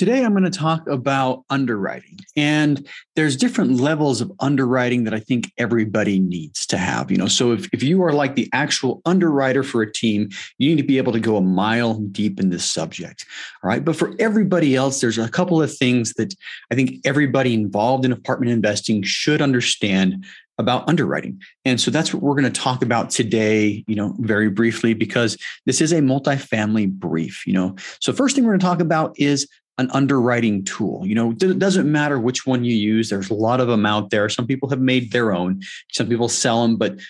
Today I'm going to talk about underwriting. And there's different levels of underwriting that I think everybody needs to have. You know, so if, if you are like the actual underwriter for a team, you need to be able to go a mile deep in this subject. All right. But for everybody else, there's a couple of things that I think everybody involved in apartment investing should understand about underwriting. And so that's what we're going to talk about today, you know, very briefly, because this is a multifamily brief, you know. So first thing we're going to talk about is an underwriting tool. You know, it doesn't matter which one you use. There's a lot of them out there. Some people have made their own. Some people sell them, but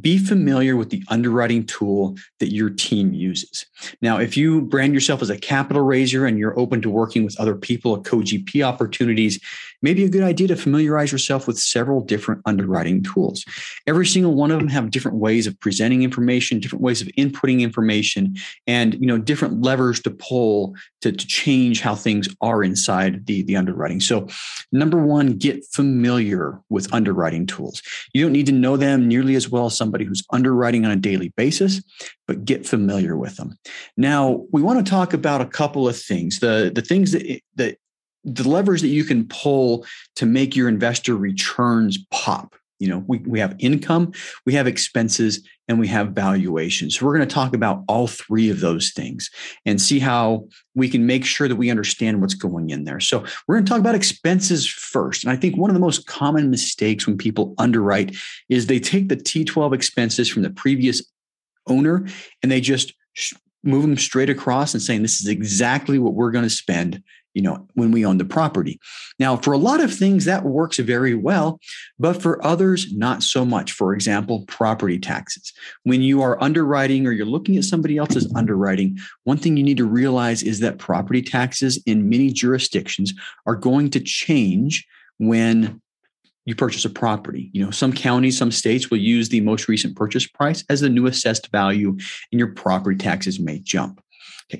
be familiar with the underwriting tool that your team uses. Now, if you brand yourself as a capital raiser and you're open to working with other people at co-GP opportunities, maybe a good idea to familiarize yourself with several different underwriting tools. Every single one of them have different ways of presenting information, different ways of inputting information, and you know different levers to pull to, to change how things are inside the, the underwriting. So, number one, get familiar with underwriting tools. You don't need to know them nearly as well somebody who's underwriting on a daily basis, but get familiar with them. Now, we want to talk about a couple of things. The, the things that, that the levers that you can pull to make your investor returns pop. You know, we, we have income, we have expenses, and we have valuation. So we're going to talk about all three of those things and see how we can make sure that we understand what's going in there. So we're going to talk about expenses first. And I think one of the most common mistakes when people underwrite is they take the T12 expenses from the previous owner and they just move them straight across and saying this is exactly what we're going to spend you know when we own the property now for a lot of things that works very well but for others not so much for example property taxes when you are underwriting or you're looking at somebody else's underwriting one thing you need to realize is that property taxes in many jurisdictions are going to change when you purchase a property. You know, some counties, some states will use the most recent purchase price as the new assessed value, and your property taxes may jump.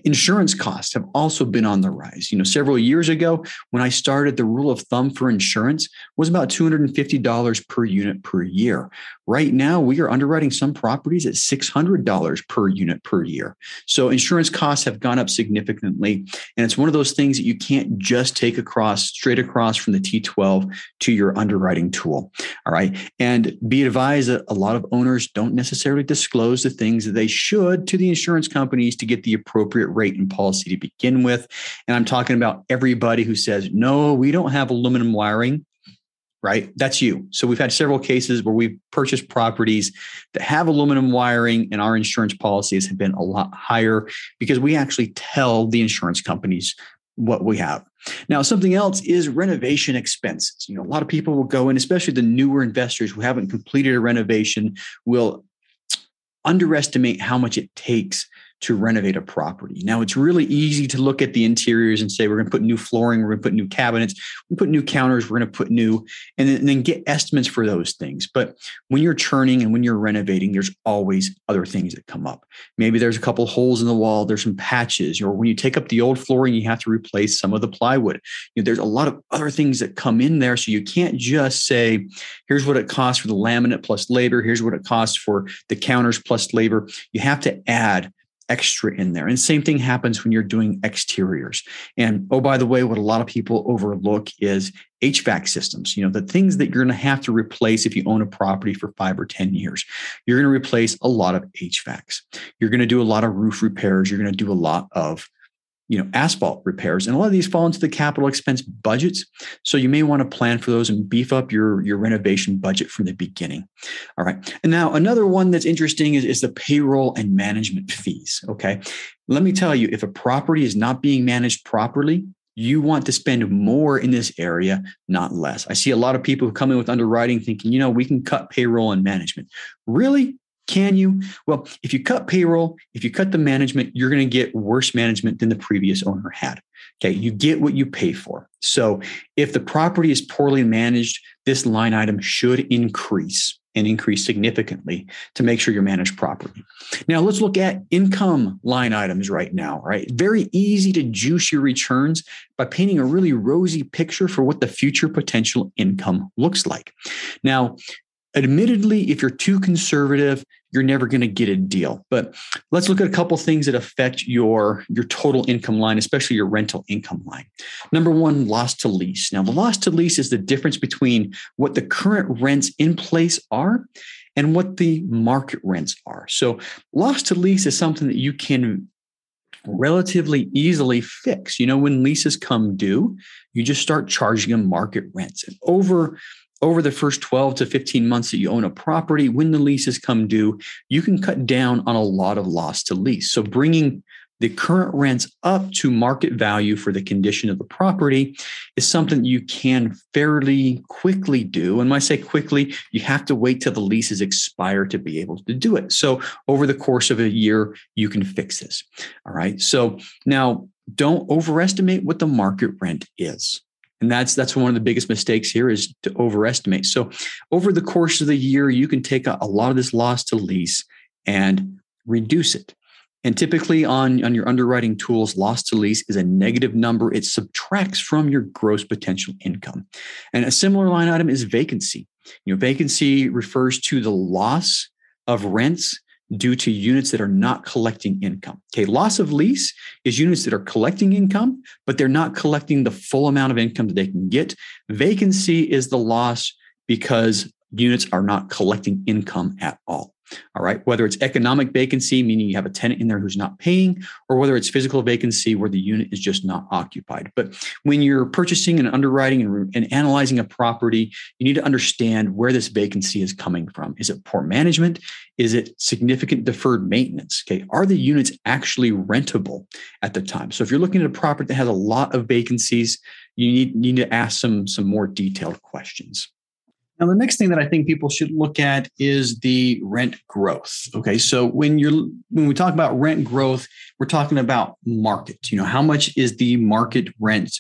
Insurance costs have also been on the rise. You know, several years ago, when I started, the rule of thumb for insurance was about $250 per unit per year. Right now, we are underwriting some properties at $600 per unit per year. So insurance costs have gone up significantly. And it's one of those things that you can't just take across, straight across from the T12 to your underwriting tool. All right. And be advised that a lot of owners don't necessarily disclose the things that they should to the insurance companies to get the appropriate appropriate rate and policy to begin with. And I'm talking about everybody who says, no, we don't have aluminum wiring, right? That's you. So we've had several cases where we've purchased properties that have aluminum wiring, and our insurance policies have been a lot higher because we actually tell the insurance companies what we have. Now, something else is renovation expenses. You know, a lot of people will go in, especially the newer investors who haven't completed a renovation, will underestimate how much it takes to renovate a property. Now, it's really easy to look at the interiors and say, we're going to put new flooring, we're going to put new cabinets, we put new counters, we're going to put new, and then, and then, get estimates for those things. But when you're churning and when you're renovating, there's always other things that come up. Maybe there's a couple holes in the wall, there's some patches, or when you take up the old flooring, you have to replace some of the plywood. You know, there's a lot of other things that come in there. So you can't just say, here's what it costs for the laminate plus labor, here's what it costs for the counters plus labor. You have to add extra in there. And same thing happens when you're doing exteriors. And oh, by the way, what a lot of people overlook is HVAC systems. You know, the things that you're going to have to replace if you own a property for five or 10 years. You're going to replace a lot of HVACs. You're going to do a lot of roof repairs. You're going to do a lot of you know asphalt repairs and a lot of these fall into the capital expense budgets so you may want to plan for those and beef up your your renovation budget from the beginning all right and now another one that's interesting is, is the payroll and management fees okay let me tell you if a property is not being managed properly you want to spend more in this area, not less. I see a lot of people who come in with underwriting thinking, you know, we can cut payroll and management. Really? Can you? Well, if you cut payroll, if you cut the management, you're going to get worse management than the previous owner had. Okay, you get what you pay for. So if the property is poorly managed, this line item should increase and increase significantly to make sure you're managed properly. Now let's look at income line items right now, right? Very easy to juice your returns by painting a really rosy picture for what the future potential income looks like. Now, admittedly, if you're too conservative, you're never going to get a deal. But let's look at a couple things that affect your, your total income line, especially your rental income line. Number one, loss to lease. Now, the loss to lease is the difference between what the current rents in place are and what the market rents are. So, loss to lease is something that you can relatively easily fix. You know, when leases come due, you just start charging them market rents. And over over the first 12 to 15 months that you own a property, when the leases come due, you can cut down on a lot of loss to lease. So bringing the current rents up to market value for the condition of the property is something you can fairly quickly do. And when I say quickly, you have to wait till the leases expire to be able to do it. So over the course of a year, you can fix this. All right. So now don't overestimate what the market rent is and that's that's one of the biggest mistakes here is to overestimate so over the course of the year you can take a, a lot of this loss to lease and reduce it and typically on, on your underwriting tools, loss to lease is a negative number. It subtracts from your gross potential income. And a similar line item is vacancy. You know, vacancy refers to the loss of rents due to units that are not collecting income. Okay, loss of lease is units that are collecting income, but they're not collecting the full amount of income that they can get. Vacancy is the loss because units are not collecting income at all. All right. Whether it's economic vacancy, meaning you have a tenant in there who's not paying, or whether it's physical vacancy where the unit is just not occupied. But when you're purchasing and underwriting and, and analyzing a property, you need to understand where this vacancy is coming from. Is it poor management? Is it significant deferred maintenance? Okay. Are the units actually rentable at the time? So if you're looking at a property that has a lot of vacancies, you need, you need to ask some, some more detailed questions. Now, the next thing that I think people should look at is the rent growth. Okay, so when you're when we talk about rent growth, we're talking about market. You know, how much is the market rent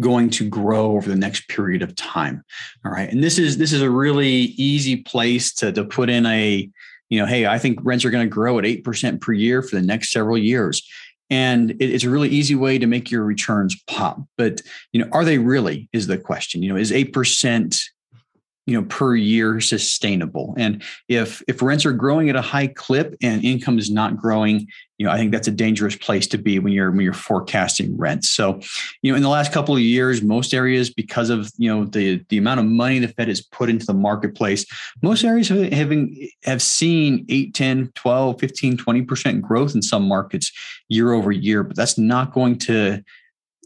going to grow over the next period of time? All right, and this is this is a really easy place to to put in a you know, hey, I think rents are going to grow at eight percent per year for the next several years and it's a really easy way to make your returns pop but you know are they really is the question you know is 8% you know per year sustainable. And if if rents are growing at a high clip and income is not growing you know i think that's a dangerous place to be when you're when you're forecasting rents. So you know in the last couple of years most areas because of you know the the amount of money the fed has put into the marketplace most areas have have, have seen 8 10 12 15 20% growth in some markets year over year but that's not going to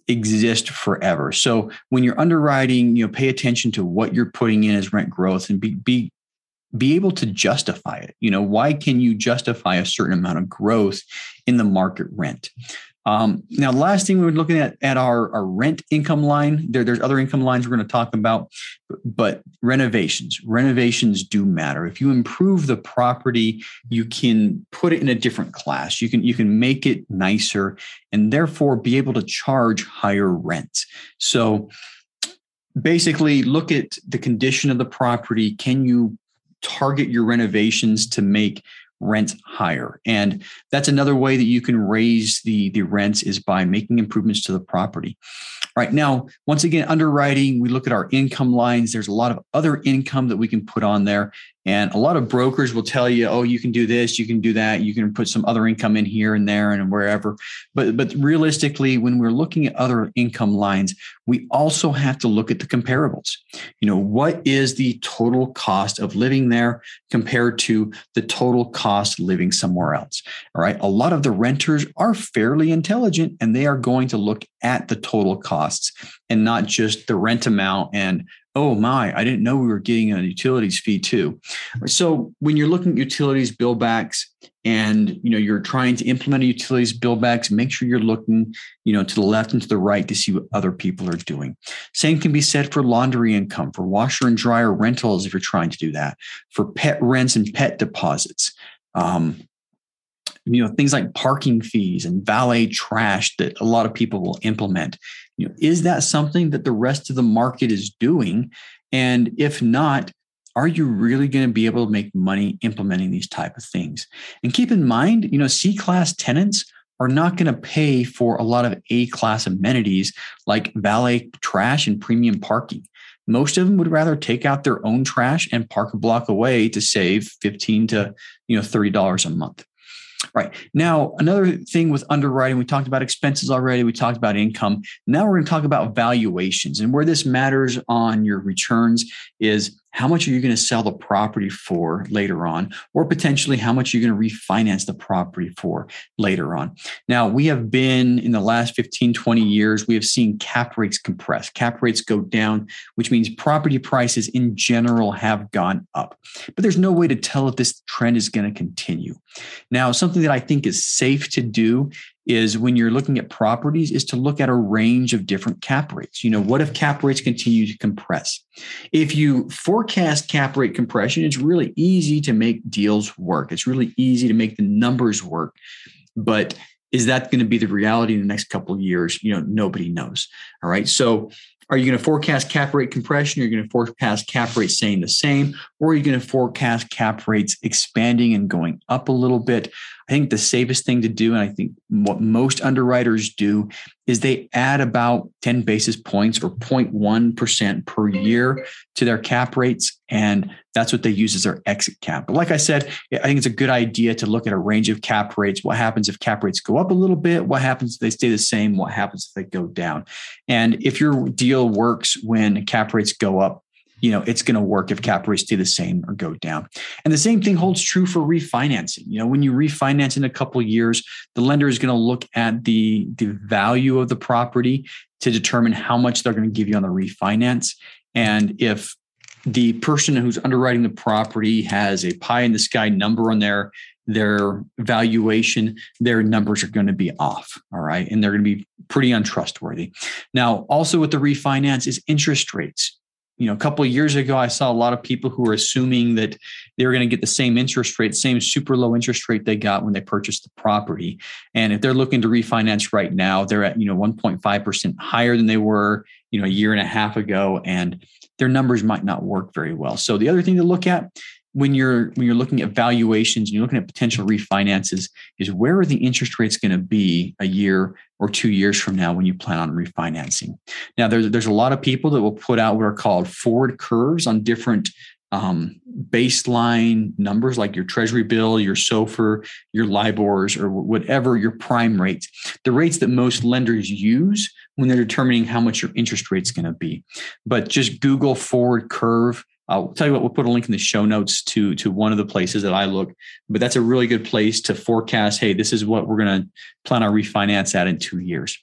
exist forever. So when you're underwriting, you know, pay attention to what you're putting in as rent growth and be be be able to justify it. You know, why can you justify a certain amount of growth in the market rent? Um, now, the last thing we were looking at at our, our rent income line. There, there's other income lines we're going to talk about, but renovations. Renovations do matter. If you improve the property, you can put it in a different class. You can you can make it nicer, and therefore be able to charge higher rents. So, basically, look at the condition of the property. Can you target your renovations to make rent higher. And that's another way that you can raise the, the rents is by making improvements to the property. Right now, once again, underwriting, we look at our income lines. There's a lot of other income that we can put on there. And a lot of brokers will tell you, oh, you can do this, you can do that, you can put some other income in here and there and wherever. But but realistically, when we're looking at other income lines, we also have to look at the comparables. You know, what is the total cost of living there compared to the total cost living somewhere else? All right. A lot of the renters are fairly intelligent and they are going to look at the total costs and not just the rent amount and oh my, I didn't know we were getting a utilities fee too. So when you're looking at utilities bill backs and you know you're trying to implement a utilities bill backs, make sure you're looking, you know, to the left and to the right to see what other people are doing. Same can be said for laundry income, for washer and dryer rentals if you're trying to do that, for pet rents and pet deposits. um, you know things like parking fees and valet trash that a lot of people will implement. You know is that something that the rest of the market is doing? And if not are you really going to be able to make money implementing these type of things? And keep in mind you know c class tenants are not going to pay for a lot of a class amenities like valet trash and premium parking. Most of them would rather take out their own trash and park a block away to save 15 to you know $30 a month Right. Now, another thing with underwriting, we talked about expenses already, we talked about income. Now we're going to talk about valuations. And where this matters on your returns is how much are you going to sell the property for later on, or potentially how much are you're going to refinance the property for later on. Now, we have been in the last 15, 20 years, we have seen cap rates compress, cap rates go down, which means property prices in general have gone up. But there's no way to tell if this trend is going to continue. Now, something that I think is safe to do is when you're looking at properties is to look at a range of different cap rates. You know, what if cap rates continue to compress? If you forecast cap rate compression, it's really easy to make deals work. It's really easy to make the numbers work. But is that going to be the reality in the next couple of years? You know, nobody knows. All right. So are you going to forecast cap rate compression? You're you going to forecast cap rate staying the same? Or are you going to forecast cap rates expanding and going up a little bit? I think the safest thing to do, and I think what most underwriters do, is they add about 10 basis points or 0.1% per year to their cap rates. And that's what they use as their exit cap. But like I said, I think it's a good idea to look at a range of cap rates. What happens if cap rates go up a little bit? What happens if they stay the same? What happens if they go down? And if your deal works when cap rates go up, you know it's going to work if cap rates stay the same or go down and the same thing holds true for refinancing you know when you refinance in a couple years the lender is going to look at the the value of the property to determine how much they're going to give you on the refinance and if the person who's underwriting the property has a pie in the sky number on their their valuation, their numbers are going to be off. All right. And they're going to be pretty untrustworthy. Now, also with the refinance is interest rates you know, a couple of years ago, I saw a lot of people who were assuming that they were going to get the same interest rate, same super low interest rate they got when they purchased the property. And if they're looking to refinance right now, they're at, you know, 1.5% higher than they were, you know, a year and a half ago. And their numbers might not work very well. So the other thing to look at when you're when you're looking at valuations and you're looking at potential refinances is where are the interest rates going to be a year or two years from now when you plan on refinancing? Now there's there's a lot of people that will put out what are called forward curves on different um, baseline numbers like your treasury bill your SOFR your libors or whatever your prime rates. The rates that most lenders use when they're determining how much your interest rate's going to be. But just google forward curve I'll tell you what, we'll put a link in the show notes to, to one of the places that I look, but that's a really good place to forecast. Hey, this is what we're going to plan our refinance at in two years.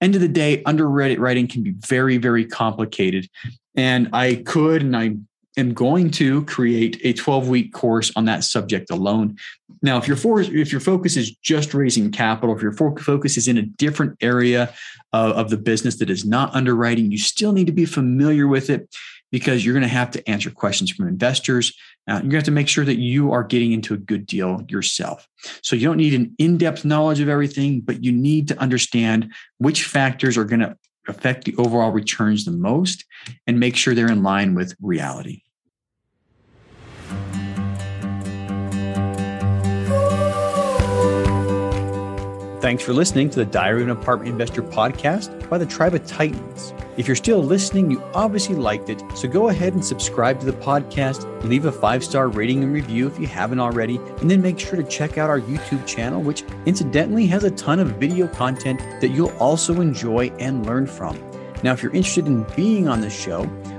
End of the day, underwriting can be very, very complicated. And I could, and I am going to create a 12 week course on that subject alone. Now, if your for, if your focus is just raising capital, if your focus is in a different area of, of the business that is not underwriting, you still need to be familiar with it because you're going to have to answer questions from investors. Uh, you're going to have to make sure that you are getting into a good deal yourself. So you don't need an in depth knowledge of everything, but you need to understand which factors are going to affect the overall returns the most and make sure they're in line with reality. Thanks for listening to the Diary of an Apartment Investor podcast by the Tribe of Titans. If you're still listening, you obviously liked it. So go ahead and subscribe to the podcast, leave a five star rating and review if you haven't already, and then make sure to check out our YouTube channel, which incidentally has a ton of video content that you'll also enjoy and learn from. Now, if you're interested in being on the show,